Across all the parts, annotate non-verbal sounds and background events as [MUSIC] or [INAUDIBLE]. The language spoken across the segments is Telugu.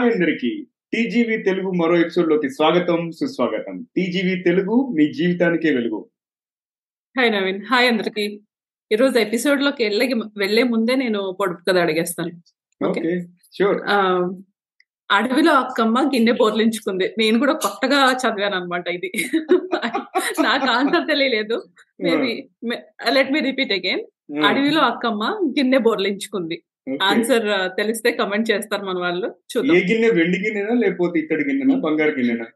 అందరికి టీజీవీ తెలుగు మరో ఎపిసోడ్లోకి స్వాగతం సుస్వాగతం. టీజీవీ తెలుగు మీ జీవితానికే వెలుగు. హాయ్ నవీన్ హాయ్ అందరికి. ఈరోజు ఎపిసోడ్లోకి వెళ్ళే వెళ్ళే ముందే నేను పొడుపు కథ అడిగేస్తాను ఓకే షూర్ అడవిలో అక్కమ్మ గిన్నె బోర్లించుకుంది. నేను కూడా కొత్తగా చదివాను అనమాట ఇది. [LAUGHS] నాకు ఆన్సర్ తెలియలేదు. Maybe let me repeat again అడవిలో అక్కమ్మ గిన్నె బోర్లించుకుంది. ఆన్సర్ తెలిస్తే కమెంట్ చేస్తారు మన వాళ్ళు. ఏ గిన్నె వెండి గిన్నెనా లేకపోతే ఇత్తడి గిన్నెనా బంగారు గిన్నెనా?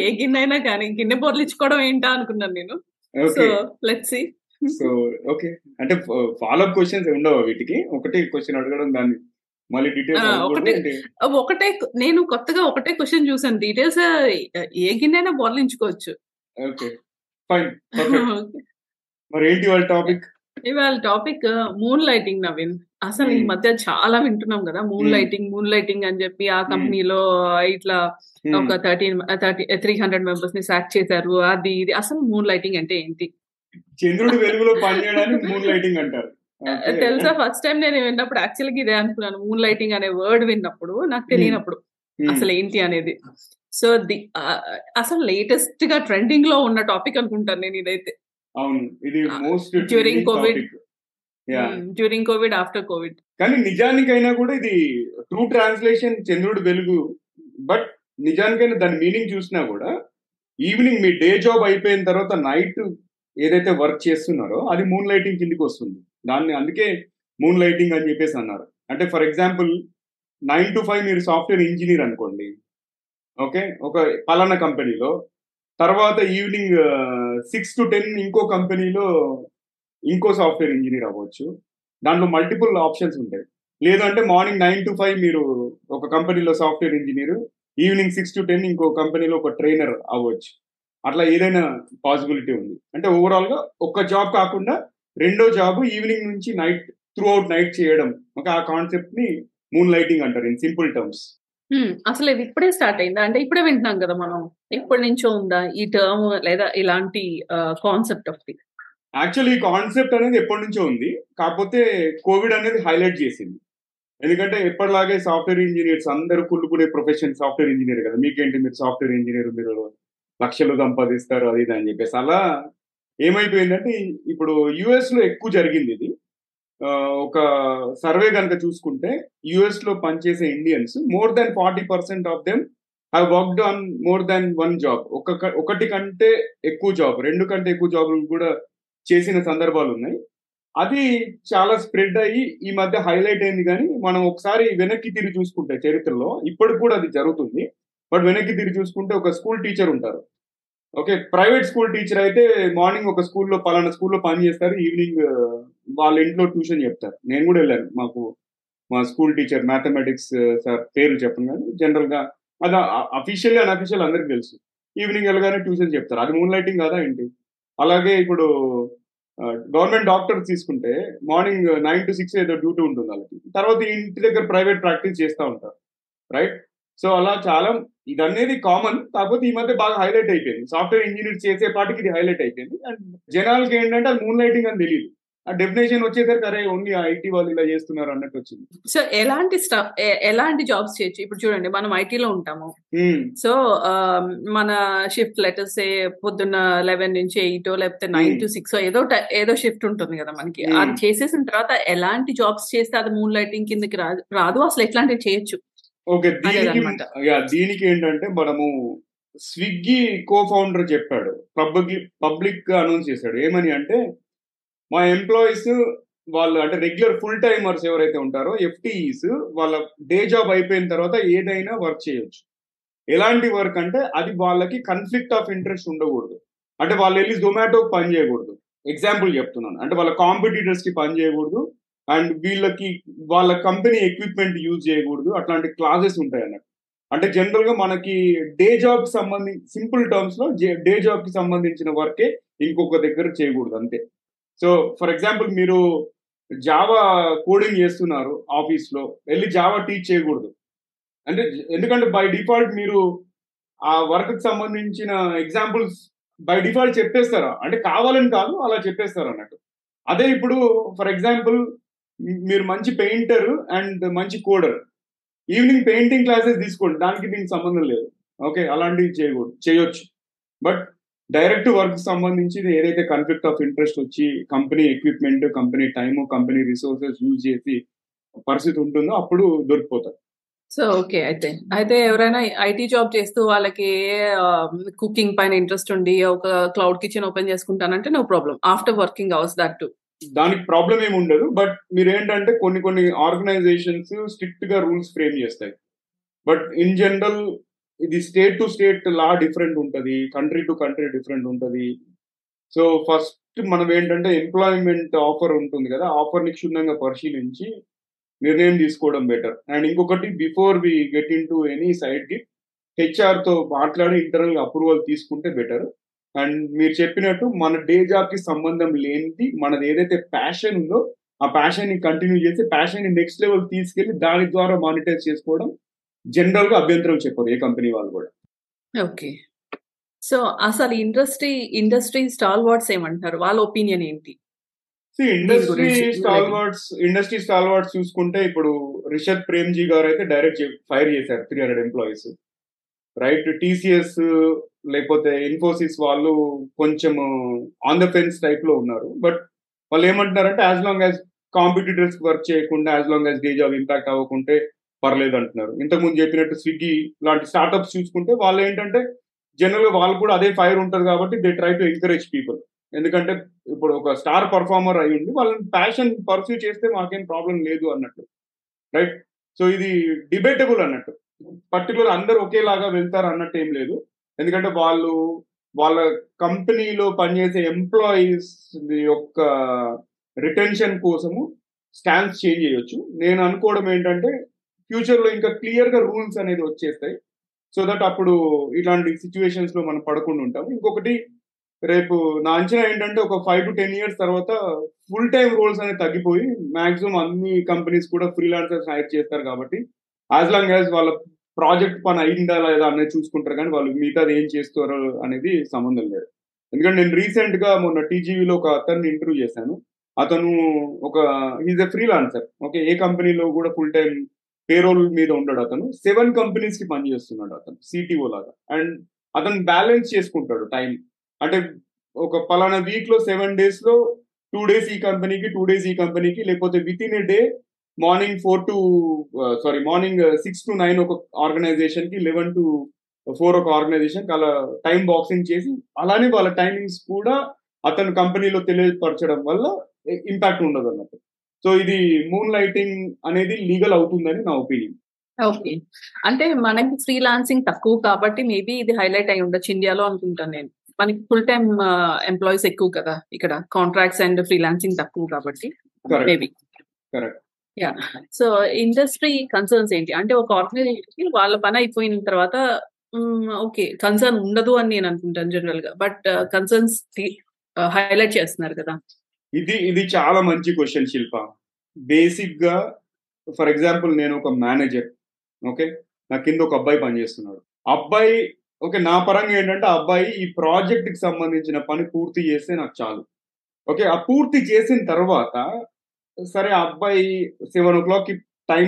ఏ గిన్నె అయినా కానీ గిన్నె బోర్లించుకోవడం ఏంటా అనుకున్నాను నేను. So okay let see so okay. అంటే ఫాలో అప్ క్వశ్చన్స్ ఉండవు వీటికి? ఒకటే క్వశ్చన్ అడగడం దాన్ని. మళ్ళీ డీటెయిల్స్ ఒకటే నేను కొత్తగా ఒకటే క్వశ్చన్ చూసాను డీటెయిల్స్ ఏ గిన్నె బోర్లించుకోవచ్చు ఓకే. ఫైన్ మరి ఏంటి వాళ్ళ టాపిక్ ఇవాళ టాపిక్ మూన్ లైటింగ్ నవీన్. అసలు ఈ. మధ్య చాలా వింటున్నాం కదా మూన్. లైటింగ్ మూన్ లైటింగ్ అని చెప్పి ఆ కంపెనీలో ఇట్లా ఒక థర్టీన్ థర్టీ త్రీ హండ్రెడ్ మెంబర్స్ని సాక్ చేశారు అది ఇది. అసలు మూన్ లైటింగ్ అంటే ఏంటి? చంద్రుడి [LAUGHS] వెలుగులో పనిచేయడానికి మూన్ లైటింగ్ అంటారు. తెలుసా? ఫస్ట్ టైం నేను విన్నప్పుడు యాక్చువల్గా ఇదే అనుకున్నాను. మూన్ లైటింగ్ అనే వర్డ్ విన్నప్పుడు నాకు తెలియనప్పుడు. అసలు ఏంటి అనేది. సో ది అసలు లేటెస్ట్గా ట్రెండింగ్లో ఉన్న టాపిక్ అనుకుంటాను నేను ఇదైతే. అవును. ఇది most during COVID. During COVID after COVID కానీ నిజానికైనా కూడా ఇది ట్రూ ట్రాన్స్లేషన్ చంద్రుడి వెలుగు. బట్ నిజానికైనా దాని మీనింగ్ చూసినా కూడా ఈవినింగ్ మీ డే జాబ్ అయిపోయిన తర్వాత నైట్ ఏదైతే వర్క్ చేస్తున్నారో అది మూన్ లైటింగ్ కిందికి వస్తుంది. దాన్ని అందుకే మూన్ లైటింగ్ అని చెప్పేసి అన్నారు. అంటే for example nine to five మీరు సాఫ్ట్వేర్ ఇంజనీర్ అనుకోండి. ఓకే ఒక పలానా కంపెనీలో తర్వాత ఈవినింగ్ సిక్స్ టు టెన్ ఇంకో కంపెనీలో ఇంకో సాఫ్ట్వేర్ ఇంజనీర్ అవ్వచ్చు. దాంట్లో మల్టిపుల్ ఆప్షన్స్ ఉంటాయి. లేదంటే మార్నింగ్ నైన్ టు ఫైవ్ మీరు ఒక కంపెనీలో software engineer evening six to ten ఇంకో కంపెనీలో ఒక ట్రైనర్ అవ్వచ్చు. అట్లా ఏదైనా పాసిబిలిటీ ఉంది. అంటే ఓవరాల్గా ఒక్క జాబ్ కాకుండా రెండో జాబ్ ఈవినింగ్ నుంచి నైట్ త్రూ అవుట్ నైట్ చేయడం. ఒక ఆ కాన్సెప్ట్ని మూన్ లైటింగ్ అంటారు ఇన్ సింపుల్ టర్మ్స్ అసలు ఇది ఇప్పుడే స్టార్ట్ అయిందా? అంటే ఇప్పుడే వింటున్నాం కదా మనం. ఎప్పటి నుంచో ఉందా ఈ టర్మ్ లేదా ఇలాంటి కాన్సెప్ట్ ఆఫ్ యాక్చువల్లీ ఈ కాన్సెప్ట్ అనేది ఎప్పటి నుంచో ఉంది. కాకపోతే కోవిడ్ అనేది హైలైట్ చేసింది. ఎందుకంటే ఎప్పటిలాగే సాఫ్ట్వేర్ ఇంజనీర్స్ అందరూ కుళ్ళుకునే ప్రొఫెషన్ సాఫ్ట్వేర్ ఇంజనీర్ కదా. మీకేంటి మీరు సాఫ్ట్వేర్ ఇంజనీర్ మీరు లక్షలు సంపాదిస్తారు అది ఇది అని చెప్పేసి. అలా ఏమైపోయిందంటే ఇప్పుడు యుఎస్లో ఎక్కువ జరిగింది ఇది. ఒక సర్వే కనుక చూసుకుంటే యుఎస్లో పనిచేసే Indians more than forty percent of them have worked on more than one job ఒక ఒకటి కంటే ఎక్కువ జాబ్ రెండు కంటే ఎక్కువ జాబ్ కూడా చేసిన సందర్భాలు ఉన్నాయి అది చాలా స్ప్రెడ్ అయ్యి ఈ మధ్య హైలైట్ అయింది కానీ మనం ఒకసారి వెనక్కి తిరిగి చూసుకుంటే చరిత్రలో ఇప్పటికి కూడా అది జరుగుతుంది. బట్ వెనక్కి తిరిగి చూసుకుంటే ఒక స్కూల్ టీచర్ ఉంటారు. ఓకే ప్రైవేట్ స్కూల్ టీచర్ అయితే మార్నింగ్ ఒక స్కూల్లో పలానా స్కూల్లో పని చేస్తారు ఈవినింగ్ వాళ్ళ ఇంట్లో ట్యూషన్ చెప్తారు. నేను కూడా వెళ్ళాను. మాకు మా స్కూల్ టీచర్ మ్యాథమెటిక్స్ సార్ పేరు చెప్పను కానీ జనరల్గా అది అఫీషియల్ అండ్ అఫీషియల్ అందరికి తెలుసు. ఈవినింగ్ వెళ్ళగానే ట్యూషన్ చెప్తారు. అది మూన్ లైటింగ్ కాదా ఏంటి? అలాగే ఇప్పుడు గవర్నమెంట్ డాక్టర్ తీసుకుంటే మార్నింగ్ నైన్ టు సిక్స్ ఏదో డ్యూటీ ఉంటుంది వాళ్ళకి. తర్వాత ఇంటి దగ్గర ప్రైవేట్ ప్రాక్టీస్ చేస్తూ ఉంటారు. రైట్? సో అలా చాలా ఇది అనేది కామన్. కాకపోతే ఈ మధ్య బాగా హైలైట్ అయిపోయింది. సాఫ్ట్వేర్ ఇంజనీర్ చేసే పాటికి ఇది హైలైట్ అయిపోయింది. అండ్ జనాలకి ఏంటంటే అది మూన్ లైటింగ్ అని తెలియదు ఆ డెఫినేషన్ వచ్చేసరికి అరే ఓన్లీ ఐటీ వాళ్ళు ఇలా చేస్తున్నారు అన్నట్టు వచ్చింది. సో ఎలాంటి స్టఫ్ ఎలాంటి జాబ్స్ చేయొచ్చు? ఇప్పుడు చూడండి మనం ఐటీలో ఉంటాము. సో మన షిఫ్ట్ లెటర్స్ పొద్దున్న లెవెన్ నుంచి ఎయిట్ లేకపోతే నైన్. టు సిక్స్ ఏదో ఏదో షిఫ్ట్ ఉంటుంది కదా మనకి. అది చేసేసిన తర్వాత ఎలాంటి జాబ్స్ చేస్తే అది మూన్ లైటింగ్ కిందకి రాదు రాదు? అసలు ఎట్లాంటివి చేయొచ్చు? ఓకే దీనికి దీనికి ఏంటంటే మనము స్విగ్గీ కో ఫౌండర్ చెప్పాడు. పబ్లిక్ పబ్లిక్గా అనౌన్స్ చేశాడు. ఏమని అంటే మా ఎంప్లాయీస్ వాళ్ళు అంటే రెగ్యులర్ ఫుల్ టైమర్స్ ఎవరైతే ఉంటారో ఎఫ్టీఈస్ వాళ్ళ డే జాబ్ అయిపోయిన తర్వాత ఏదైనా వర్క్ చేయొచ్చు. ఎలాంటి వర్క్ అంటే అది వాళ్ళకి కన్ఫ్లిక్ట్ ఆఫ్ ఇంట్రెస్ట్ ఉండకూడదు. అంటే వాళ్ళు వెళ్ళి జొమాటో పని చేయకూడదు. ఎగ్జాంపుల్ చెప్తున్నాను. అంటే వాళ్ళ కాంపిటీటర్స్కి పని చేయకూడదు. అండ్ వీళ్ళకి వాళ్ళ కంపెనీ ఎక్విప్మెంట్ యూజ్ చేయకూడదు. అట్లాంటి క్లాసెస్ ఉంటాయి అన్నట్టు. అంటే జనరల్గా మనకి డే జాబ్కి సంబంధించి సింపుల్ టర్మ్స్లో డే జాబ్కి సంబంధించిన వర్కే ఇంకొక దగ్గర చేయకూడదు. అంతే. సో ఫర్ ఎగ్జాంపుల్ మీరు జావా కోడింగ్ చేస్తున్నారు ఆఫీస్లో వెళ్ళి జావా టీచ్ చేయకూడదు. అంటే ఎందుకంటే బై డిఫాల్ట్ మీరు ఆ వర్క్కి సంబంధించిన ఎగ్జాంపుల్స్ బై డిఫాల్ట్ చెప్పేస్తారా? అంటే కావాలని కాదు అలా చెప్పేస్తారు అన్నట్టు. అదే ఇప్పుడు ఫర్ ఎగ్జాంపుల్ మీరు మంచి పెయింటర్ అండ్ మంచి కోడర్ ఈవినింగ్ పెయింటింగ్ క్లాసెస్ తీసుకోండి. దానికి దీనికి సంబంధం లేదు. ఓకే అలాంటివి చేయకూడదు. చేయొచ్చు. బట్ డైరెక్ట్ వర్క్ సంబంధించి ఏదైతే కాన్ఫ్లిక్ట్ ఆఫ్ ఇంట్రెస్ట్ వచ్చి company equipment company time company resources use చేసి పరిస్థితి ఉంటుందో అప్పుడు దొరికిపోతారు సో ఓకే అయితే అయితే ఎవరైనా ఐటీ జాబ్ చేస్తూ వాళ్ళకి కుకింగ్ పైన ఇంట్రెస్ట్ ఉండి ఒక cloud kitchen open చేసుకుంటానంటే no problem after working hours that too దానికి ప్రాబ్లం ఏమి ఉండదు. బట్ మీరు ఏంటంటే కొన్ని కొన్ని ఆర్గనైజేషన్స్ స్ట్రిక్ట్గా రూల్స్ ఫ్రేమ్ చేస్తాయి. బట్ ఇన్ జనరల్ ఇది state to state law different ఉంటుంది కంట్రీ టు కంట్రీ డిఫరెంట్ ఉంటుంది. సో ఫస్ట్ మనం ఏంటంటే ఎంప్లాయ్మెంట్ ఆఫర్ ఉంటుంది కదా ఆఫర్ని క్షుణ్ణంగా పరిశీలించి నిర్ణయం తీసుకోవడం బెటర్ అండ్ ఇంకొకటి before we get into any సైడ్కి హెచ్ఆర్తో మాట్లాడి ఇంటర్నల్ అప్రూవల్ తీసుకుంటే బెటర్ అండ్ మీరు చెప్పినట్టు మన డే జాబ్కి సంబంధం లేనిది మనది ఏదైతే ప్యాషన్ ఉందో ఆ ప్యాషన్ని కంటిన్యూ చేసి ప్యాషన్ని నెక్స్ట్ లెవెల్ తీసుకెళ్ళి దాని ద్వారా మానిటైజ్ చేసుకోవడం జనరల్గా అభ్యంతరం చెప్పరు ఏ కంపెనీ వాళ్ళు కూడా. ఓకే. సో అసలు ఇండస్ట్రీ ఇండస్ట్రీ స్టాల్ వర్డ్స్ ఏమంటారు? వాళ్ళ ఒపీనియన్ ఏంటి? Industry stalwarts industry stalwarts చూసుకుంటే ఇప్పుడు రిషబ్ ప్రేమ్జీ గారు అయితే డైరెక్ట్ ఫైర్ చేశారు three hundred employees right TCS లేకపోతే ఇన్ఫోసిస్ వాళ్ళు కొంచెం ఆన్ ద ఫెన్స్ టైప్లో ఉన్నారు. బట్ వాళ్ళు ఏమంటున్నారంటే as long as competitors work చేయకుండా as long as day job impact అవ్వకుంటే పర్లేదు అంటున్నారు. ఇంతకుముందు చెప్పినట్టు స్విగ్గీ లాంటి స్టార్ట్అప్స్ చూసుకుంటే వాళ్ళు ఏంటంటే జనరల్గా వాళ్ళు కూడా అదే ఫైర్ ఉంటుంది కాబట్టి they try to encourage people. ఎందుకంటే ఇప్పుడు ఒక స్టార్ పర్ఫార్మర్ అయి ఉండి వాళ్ళని ప్యాషన్ పర్సూ చేస్తే మాకేం ప్రాబ్లం లేదు అన్నట్టు. రైట్? సో ఇది డిబేటబుల్ అన్నట్టు. పర్టికులర్ అందరు ఒకేలాగా వెళ్తారు అన్నట్టు ఏం లేదు. ఎందుకంటే వాళ్ళు వాళ్ళ కంపెనీలో పనిచేసే ఎంప్లాయీస్ యొక్క రిటెన్షన్ కోసము స్టాండ్స్ చేంజ్ చేయొచ్చు. నేను అనుకోవడం ఏంటంటే ఫ్యూచర్లో ఇంకా క్లియర్గా రూల్స్ అనేది వచ్చేస్తాయి. సో దట్ అప్పుడు ఇలాంటి సిచ్యువేషన్స్లో మనం పడకుండా ఉంటాం. ఇంకొకటి రేపు నా అంచనా ఏంటంటే ఒక ఫైవ్ టు టెన్ ఇయర్స్ తర్వాత ఫుల్ టైం రోల్స్ అనేది తగ్గిపోయి మాక్సిమం అన్ని కంపెనీస్ కూడా ఫ్రీలాన్సర్స్ హైర్ చేస్తారు కాబట్టి యాజ్ లాంగ్ యాజ్ వాళ్ళ ప్రాజెక్ట్ పని అయిందా లేదా అనేది చూసుకుంటారు కానీ వాళ్ళు మిగతాది ఏం చేస్తారు అనేది సంబంధం లేదు. ఎందుకంటే నేను రీసెంట్గా మొన్న టీజీవీలో ఒక అతన్ని ఇంటర్వ్యూ చేశాను. అతను ఒక ఈజ్ ఎ ఫ్రీలాన్సర్ ఓకే ఏ కంపెనీలో కూడా ఫుల్ టైం పేరోల్ మీద ఉండడు అతను. సెవెన్ కంపెనీస్కి పనిచేస్తున్నాడు అతను సిటీఓ లాగా. అండ్ అతను బ్యాలెన్స్ చేసుకుంటాడు టైం అంటే ఒక పలానా వీక్లో సెవెన్ డేస్లో టూ డేస్ ఈ కంపెనీకి టూ డేస్ ఈ కంపెనీకి లేకపోతే within a day morning four to sorry morning six to nine ఒక ఆర్గనైజేషన్కి లెవెన్ టు ఫోర్ ఒక ఆర్గనైజేషన్ అలా టైం బాక్సింగ్ చేసి అలానే వాళ్ళ టైమింగ్స్ కూడా అతను కంపెనీలో తెలియపరచడం వల్ల uh, ఇంపాక్ట్ ఉండదు అన్నట్టు. సో ఇది మూన్ లైటింగ్ అనేది లీగల్ అవుతుందని నా ఒపీనియన్ ఓకే అంటే మనకి ఫ్రీలాన్సింగ్ తక్కువ కాబట్టి మేబీ ఇది హైలైట్ అయి ఉండొచ్చు ఇండియాలో అనుకుంటాను నేను. మనకి ఫుల్ టైమ్ ఎంప్లాయీస్ ఎక్కువ కదా ఇక్కడ. కాంట్రాక్ట్స్ అండ్ ఫ్రీలాన్సింగ్ తక్కువ కాబట్టి maybe correct yeah so industry concerns ఏంటి? అంటే ఒక ఆర్గనైజేషన్ వాళ్ళ పని అయిపోయిన తర్వాత ఓకే కన్సర్న్ ఉండదు అని నేను అనుకుంటాను జనరల్గా. బట్ కన్సర్న్స్ హైలైట్ చేస్తున్నారు కదా. ఇది ఇది చాలా మంచి క్వశ్చన్ శిల్ప. బేసిక్గా ఫర్ ఎగ్జాంపుల్ నేను ఒక మేనేజర్ ఓకే నా కింద ఒక అబ్బాయి పనిచేస్తున్నాడు. అబ్బాయి ఓకే నా పరంగా ఏంటంటే ఆ అబ్బాయి ఈ ప్రాజెక్ట్కి సంబంధించిన పని పూర్తి చేస్తే నాకు చాలు. ఓకే ఆ పూర్తి చేసిన తర్వాత సరే ఆ అబ్బాయి సెవెన్ ఓ క్లాక్కి టైం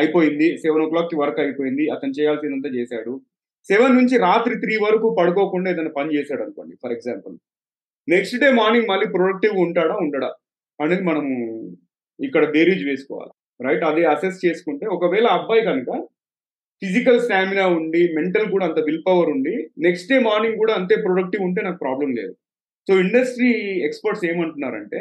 అయిపోయింది. సెవెన్ ఓ క్లాక్కి వర్క్ అయిపోయింది. అతను చేయాల్సిందంతా చేశాడు. సెవెన్ నుంచి రాత్రి త్రీ వరకు పడుకోకుండా ఏదైనా పని చేశాడు అనుకోండి for example next day morning మళ్ళీ ప్రొడక్టివ్ ఉంటాడా? ఉండడా? అనేది మనము ఇక్కడ బేరీజ్ వేసుకోవాలి. రైట్ అది అసెస్ చేసుకుంటే ఒకవేళ అబ్బాయి కనుక ఫిజికల్ స్టామినా ఉండి మెంటల్ కూడా అంత విల్ పవర్ ఉండి నెక్స్ట్ డే మార్నింగ్ కూడా అంతే ప్రొడక్టివ్ ఉంటే నాకు ప్రాబ్లం లేదు. సో ఇండస్ట్రీ ఎక్స్పర్ట్స్ ఏమంటున్నారంటే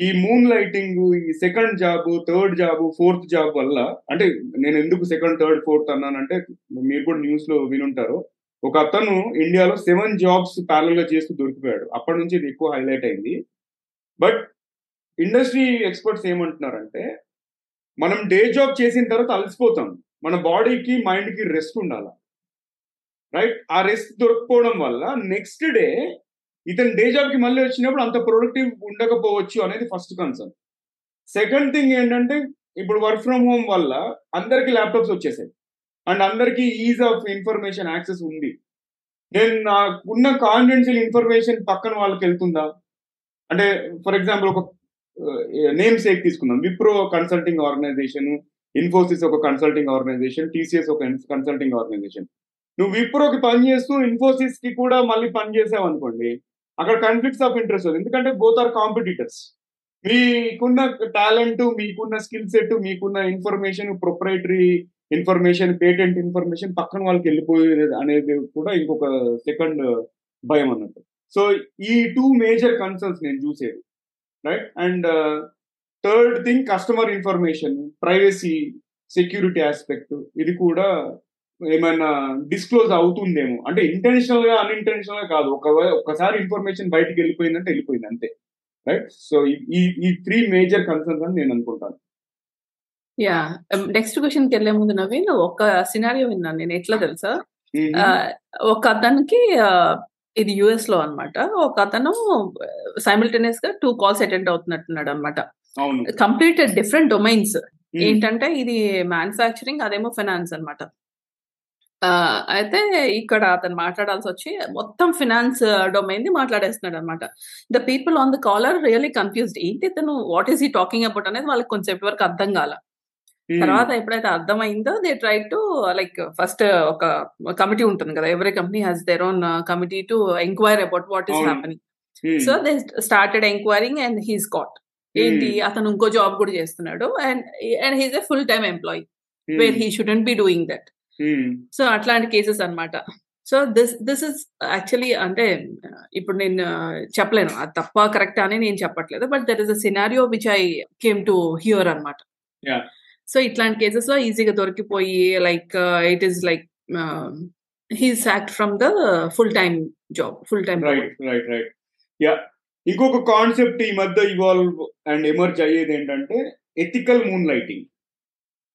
ఈ మూన్ లైటింగ్ ఈ second job third job fourth job వల్ల అంటే నేను ఎందుకు సెకండ్ థర్డ్ ఫోర్త్ అన్నానంటే మీరు కూడా న్యూస్లో వినుంటారు. ఒక అతను ఇండియాలో సెవెన్ జాబ్స్ ప్యారల్గా చేస్తూ దొరికిపోయాడు. అప్పటి నుంచి ఇది ఎక్కువ హైలైట్ అయింది. బట్ ఇండస్ట్రీ ఎక్స్పర్ట్స్ ఏమంటున్నారంటే మనం డే జాబ్ చేసిన తర్వాత అలసిపోతాం. మన బాడీకి మైండ్కి రెస్ట్ ఉండాలి? రైట్ ఆ రెస్ట్ దొరకపోవడం వల్ల నెక్స్ట్ డే ఇతను డే జాబ్కి మళ్ళీ వచ్చినప్పుడు అంత ప్రొడక్టివ్ ఉండకపోవచ్చు అనేది ఫస్ట్ కన్సర్న్ సెకండ్ థింగ్ ఏంటంటే ఇప్పుడు వర్క్ ఫ్రమ్ హోమ్ వల్ల అందరికి ల్యాప్టాప్స్ వచ్చేసాయి. అండ్ అందరికి ఈజ్ ఆఫ్ ఇన్ఫర్మేషన్ యాక్సెస్ ఉంది. నేను నాకున్న కాన్ఫిడెన్షియల్ ఇన్ఫర్మేషన్ పక్కన వాళ్ళకి వెళ్తుందా అంటే ఫర్ ఎగ్జాంపుల్ ఒక నేమ్ సేక్ తీసుకుందాం. విప్రో కన్సల్టింగ్ ఆర్గనైజేషన్ ఇన్ఫోసిస్ ఒక కన్సల్టింగ్ ఆర్గనైజేషన్ టీసీఎస్ ఒక కన్సల్టింగ్ ఆర్గనైజేషన్. నువ్వు విప్రోకి పని చేస్తూ ఇన్ఫోసిస్కి కూడా మళ్ళీ పని చేసావు అనుకోండి అక్కడ కాన్ఫ్లిక్ట్స్ ఆఫ్ ఇంట్రెస్ట్ ఉంది ఎందుకంటే బోత్ ఆర్ కాంపిటీటర్స్ మీకున్న టాలెంట్ మీకున్న స్కిల్ సెట్ మీకున్న information proprietary information patent information పక్కన వాళ్ళకి వెళ్ళిపోయేది అనేది కూడా ఇంకొక సెకండ్ భయం అన్నట్టు. సో ఈ టూ మేజర్ కన్సర్న్స్ నేను చూసేది right? And third thing customer information privacy security aspect. ఇది కూడా ఏమైనా డిస్క్లోజ్ అవుతుందేమో. అంటే ఇంటెన్షనల్గా అన్ఇంటెన్షనల్గా కాదు. ఒక ఒకసారి ఇన్ఫర్మేషన్ బయటకు వెళ్ళిపోయిందంటే వెళ్ళిపోయింది అంతే రైట్? సో ఈ ఈ త్రీ మేజర్ కన్సర్న్స్ అని నేను అనుకుంటాను. యా. నెక్స్ట్ క్వశ్చన్కి వెళ్ళే ముందు నవీన్ ఒక సినారియో విన్నాను నేను ఎట్లా తెలుసా? ఒక అతనికి ఇది యుఎస్లో అనమాట ఒక అతను సైమిల్టేనియస్గా టూ కాల్స్ అటెండ్ అవుతున్నట్టున్నాడు అనమాట కంప్లీట్ డిఫరెంట్ డొమైన్స్ ఏంటంటే ఇది మ్యానుఫ్యాక్చరింగ్ అదేమో ఫైనాన్స్ అనమాట అయితే ఇక్కడ అతను మాట్లాడాల్సి వచ్చి మొత్తం ఫినాన్స్ డొమైన్ ది మాట్లాడేస్తున్నాడు అనమాట the people on the caller really confused ఏంటి తను what is he talking about అనేది వాళ్ళకి కొంచెం వరకు అర్థం కాల. తర్వాత ఎప్పుడైతే అర్థమైందో they try to like first ఒక కమిటీ ఉంటుంది కదా every company has their own committee to enquire about what is happening so they started enquiring and he's got ఏంటి? అతను ఇంకో జాబ్ కూడా చేస్తున్నాడు and and he's a full time employee where he shouldn't be doing that so అట్లాంటి కేసెస్ అనమాట so this this is actually అంటే ఇప్పుడు నేను చెప్పలేను. అది తప్ప కరెక్ట్ అని నేను చెప్పట్లేదు. But that is a scenario which I came to hear అనమాట సో ఇట్లాంటి కేసెస్లో ఈజీగా దొరికిపోయి like it is like he sacked from the full time job full time right right right ya ఇంకొక కాన్సెప్ట్ ఈ మధ్య ఇవాల్వ్ అండ్ ఎమర్జ్ అయ్యేది ఏంటంటే ఎథికల్ మూన్ లైటింగ్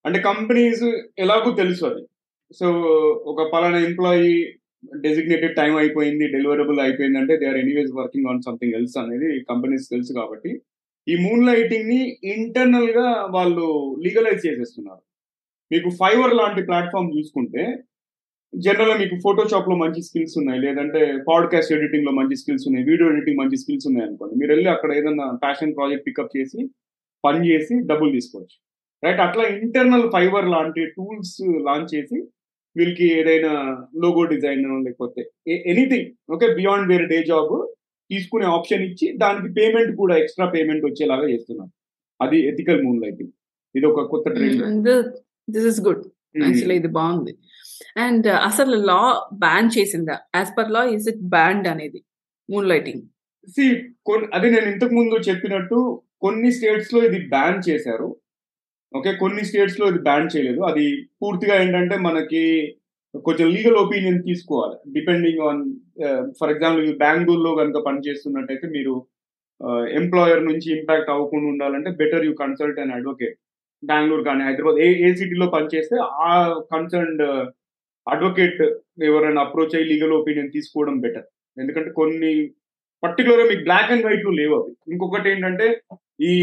అంటే కంపెనీస్ ఎలాగో తెలుసు అది. సో ఒక పలానా ఎంప్లాయీ డెసిగ్నేటెడ్ టైం అయిపోయింది డెలివరబుల్ అయిపోయింది అంటే they are anyways working on something else అనేది కంపెనీస్ తెలుసు కాబట్టి. ఈ మూన్ లైటింగ్ని ఇంటర్నల్గా వాళ్ళు లీగలైజ్ చేసేస్తున్నారు. మీకు ఫైవర్ లాంటి ప్లాట్ఫామ్ చూసుకుంటే జనరల్గా మీకు ఫోటోషాప్లో మంచి స్కిల్స్ ఉన్నాయి లేదంటే పాడ్కాస్ట్ ఎడిటింగ్లో మంచి స్కిల్స్ ఉన్నాయి వీడియో ఎడిటింగ్ మంచి స్కిల్స్ ఉన్నాయి అనుకోండి మీరు వెళ్ళి అక్కడ ఏదైనా ప్యాషన్ ప్రాజెక్ట్ పికప్ చేసి పని చేసి డబ్బులు తీసుకోవచ్చు. రైట్ అట్లా ఇంటర్నల్ ఫైబర్ లాంటి టూల్స్ లాంచ్ చేసి వీళ్ళకి ఏదైనా లోగో డిజైన్ లేకపోతే anything okay beyond where day job తీసుకునే ఆప్షన్ ఇచ్చి దానికి పేమెంట్ కూడా ఎక్స్ట్రా పేమెంట్ వచ్చేలాగా చేస్తున్నారు. అది ఎథికల్ మూన్ లైటింగ్ ఇది ఒక కొత్త trend this is good actually ఇది బాగుంది. అండ్ అసలు లా బ్యాన్ చేసిందా? As per law is it banned అనేది? మూన్ లైటింగ్ సి అదే నేను ఇంతకు ముందు చెప్పినట్టు కొన్ని స్టేట్స్లో ఇది బ్యాన్ చేశారు. ఓకే కొన్ని స్టేట్స్లో ఇది బ్యాన్ చేయలేదు. అది పూర్తిగా ఏంటంటే మనకి కొంచెం లీగల్ ఒపీనియన్ తీసుకోవాలి. డిపెండింగ్ ఆన్ ఫర్ ఎగ్జాంపుల్ బెంగళూరులో కనుక పనిచేస్తున్నట్టయితే మీరు uh, ఎంప్లాయర్ నుంచి ఇంపాక్ట్ అవ్వకుండా ఉండాలంటే better you consult and advocate Bengaluru కానీ హైదరాబాద్ ఏ ఏ సిటీలో పనిచేస్తే ఆ కన్సర్న్డ్ అడ్వకేట్ uh, ఎవరైనా అప్రోచ్ అయ్యి లీగల్ ఒపీనియన్ తీసుకోవడం బెటర్ ఎందుకంటే కొన్ని పర్టికులర్గా మీకు బ్లాక్ అండ్ వైట్లు లేవు అవి. ఇంకొకటి ఏంటంటే ఈ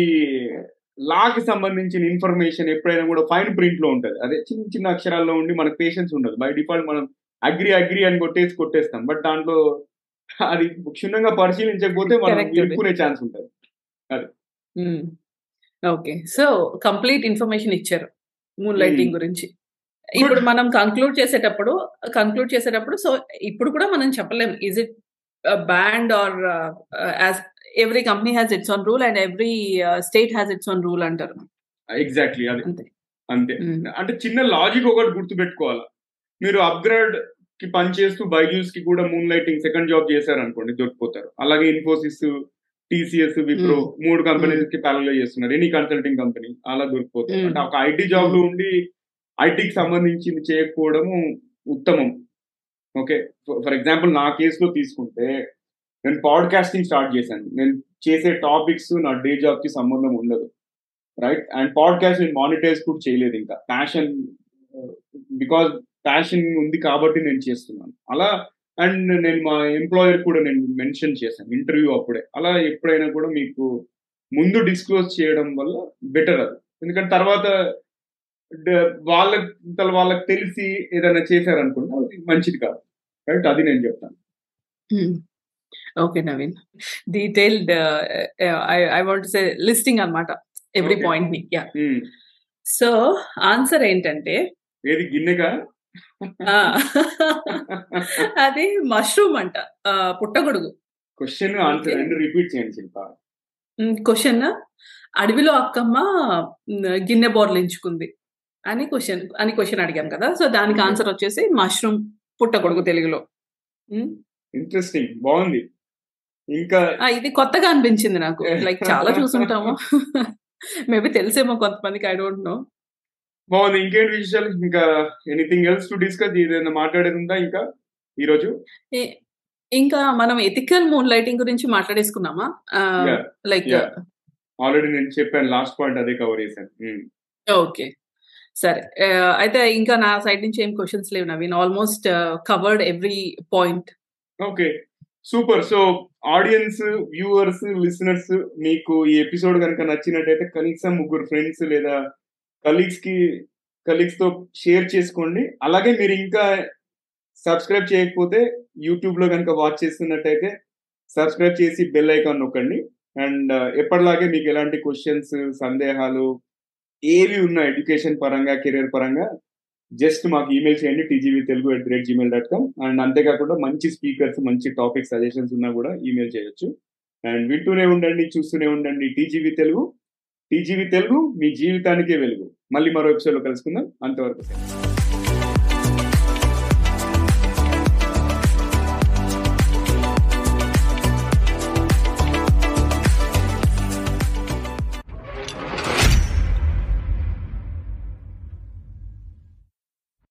లాకి సంబంధించిన ఇన్ఫర్మేషన్ ఎప్పుడైనా కూడా ఫైన్ ప్రింట్లో ఉంటుంది. అదే చిన్న చిన్న అక్షరాల్లో ఉండి మనకు పేషెన్స్ ఉండదు. బై డిఫాల్ట్ మనం అగ్రి అగ్రి అని కొట్టేసి కొట్టేస్తాం. బట్ దాంట్లో అది క్షుణ్ణంగా పరిశీలించకపోతే మనం ఇరుక్కునే ఛాన్స్ ఉంటుంది. అది. ఓకే సో కంప్లీట్ ఇన్ఫర్మేషన్ ఇచ్చారు మూన్ లైటింగ్ గురించి. ఇప్పుడు మనం కంక్లూడ్ చేసేటప్పుడు కంక్లూడ్ చేసేటప్పుడు సో ఇప్పుడు కూడా మనం చెప్పలేం. Is it banned or as every company has its own rule and every state has its own rule అంటారు. ఎగ్జాక్ట్లీ అది. అంతే. అంటే చిన్న లాజిక్ ఒకటి గుర్తుపెట్టుకోవాలి. మీరు అప్గ్రేడ్కి పనిచేస్తూ బైజూస్కి కూడా మూన్ లైటింగ్ సెకండ్ జాబ్ చేశారు అనుకోండి దొరికిపోతారు అలాగే ఇన్ఫోసిస్ టీసీఎస్ విప్రో మూడు కంపెనీస్కి ప్యారల్ చేస్తున్నారు. ఎనీ కన్సల్టింగ్ కంపెనీ అలా దొరికిపోతారు. అంటే ఒక ఐటీ జాబ్లో ఉండి ఐటీకి సంబంధించింది చేయకపోవడము ఉత్తమం. ఓకే. ఫర్ ఎగ్జాంపుల్ నా కేసులో తీసుకుంటే నేను పాడ్కాస్టింగ్ స్టార్ట్ చేశాను. నేను చేసే టాపిక్స్ నా డే జాబ్కి సంబంధం ఉండదు. రైట్ అండ్ పాడ్కాస్ట్ నేను మానిటైజ్ కూడా చేయలేదు ఇంకా. ప్యాషన్ బికాస్ ప్యాషన్ ఉంది కాబట్టి నేను చేస్తున్నాను. అలా అండ్ నేను మా ఎంప్లాయర్ కూడా నేను మెన్షన్ చేశాను ఇంటర్వ్యూ అప్పుడే. అలా ఎప్పుడైనా కూడా మీకు ముందు డిస్క్లోజ్ చేయడం వల్ల బెటర్ అది. ఎందుకంటే తర్వాత వాళ్ళకి వాళ్ళకి తెలిసి ఏదైనా చేశారనుకుంటే అది మంచిది కాదు. రైట్ అది నేను చెప్తాను. Hmm. Okay Naveen detailed I want say listing అనమాట ఎవ్రీ పాయింట్ని యా సో ఆన్సర్ ఏంటంటే ఏది గిన్నెగా [LAUGHS] అది మష్రూమ్ అంట. పుట్టగొడుగు. Question answer. రెండు రిపీట్ చేయండి శిల్ప. క్వశ్చన్ అడవిలో అక్కమ్మ గిన్నె బోర్లించుకుంది అని క్వశ్చన్ అని క్వశ్చన్ అడిగాను కదా. సో దానికి. ఆన్సర్ వచ్చేసి మష్రూమ్ పుట్టగొడుగు తెలుగులో. ఇంట్రెస్టింగ్ బాగుంది. ఇంకా ఇది కొత్తగా అనిపించింది నాకు. [LAUGHS] లైక్ చాలా చూసుంటాము. [LAUGHS] మేబీ తెలిసేమో కొంతమందికి ఐ డోంట్ నో బాగుంది. ఇంకేంటి విషయాలు ఇంకా ఎనీథింగ్ ఎల్స్ టు డిస్కస్ ఏదైనా మాట్లాడేది ఉందా ఇంకా ఈరోజు? ఇంకా మనం ఎథికల్ మూన్ లైటింగ్ గురించి మాట్లాడేసుకున్నామా. లైక్. ఆల్రెడీ నేను చెప్పాను లాస్ట్ పాయింట్ అదే కవర్ చేశాను. ఓకే సరే. ఆ, అయితే ఇంకా నా సైడ్ నుంచి ఏం క్వశ్చన్స్ లేవు Naveen. Almost covered every point okay super. So audience viewers listeners మీకు ఈ ఎపిసోడ్ కనుక నచ్చినట్టయితే కనీసం ముగ్గురు ఫ్రెండ్స్ లేదా కలీగ్స్కి కలీగ్స్తో షేర్ చేసుకోండి. అలాగే మీరు ఇంకా సబ్స్క్రైబ్ చేయకపోతే యూట్యూబ్లో కనుక వాచ్ చేస్తున్నట్టయితే సబ్స్క్రైబ్ చేసి బెల్ ఐకాన్ నొక్కండి. అండ్ ఎప్పటిలాగే మీకు ఎలాంటి క్వశ్చన్స్ సందేహాలు ఏవి ఉన్నా ఎడ్యుకేషన్ పరంగా కెరీర్ పరంగా జస్ట్ మాకు ఈమెయిల్ చేయండి TGV Telugu at rate Gmail dot com and అంతేకాకుండా మంచి స్పీకర్స్ మంచి టాపిక్ సజెషన్స్ ఉన్నా కూడా ఈమెయిల్ చేయొచ్చు. అండ్ వింటూనే ఉండండి చూస్తూనే ఉండండి. టీజీవీ తెలుగు టీజీవీ తెలుగు మీ జీవితానికే వెలుగు. మళ్ళీ మరో ఎపిసోడ్లో కలుసుకుందాం. అంతవరకు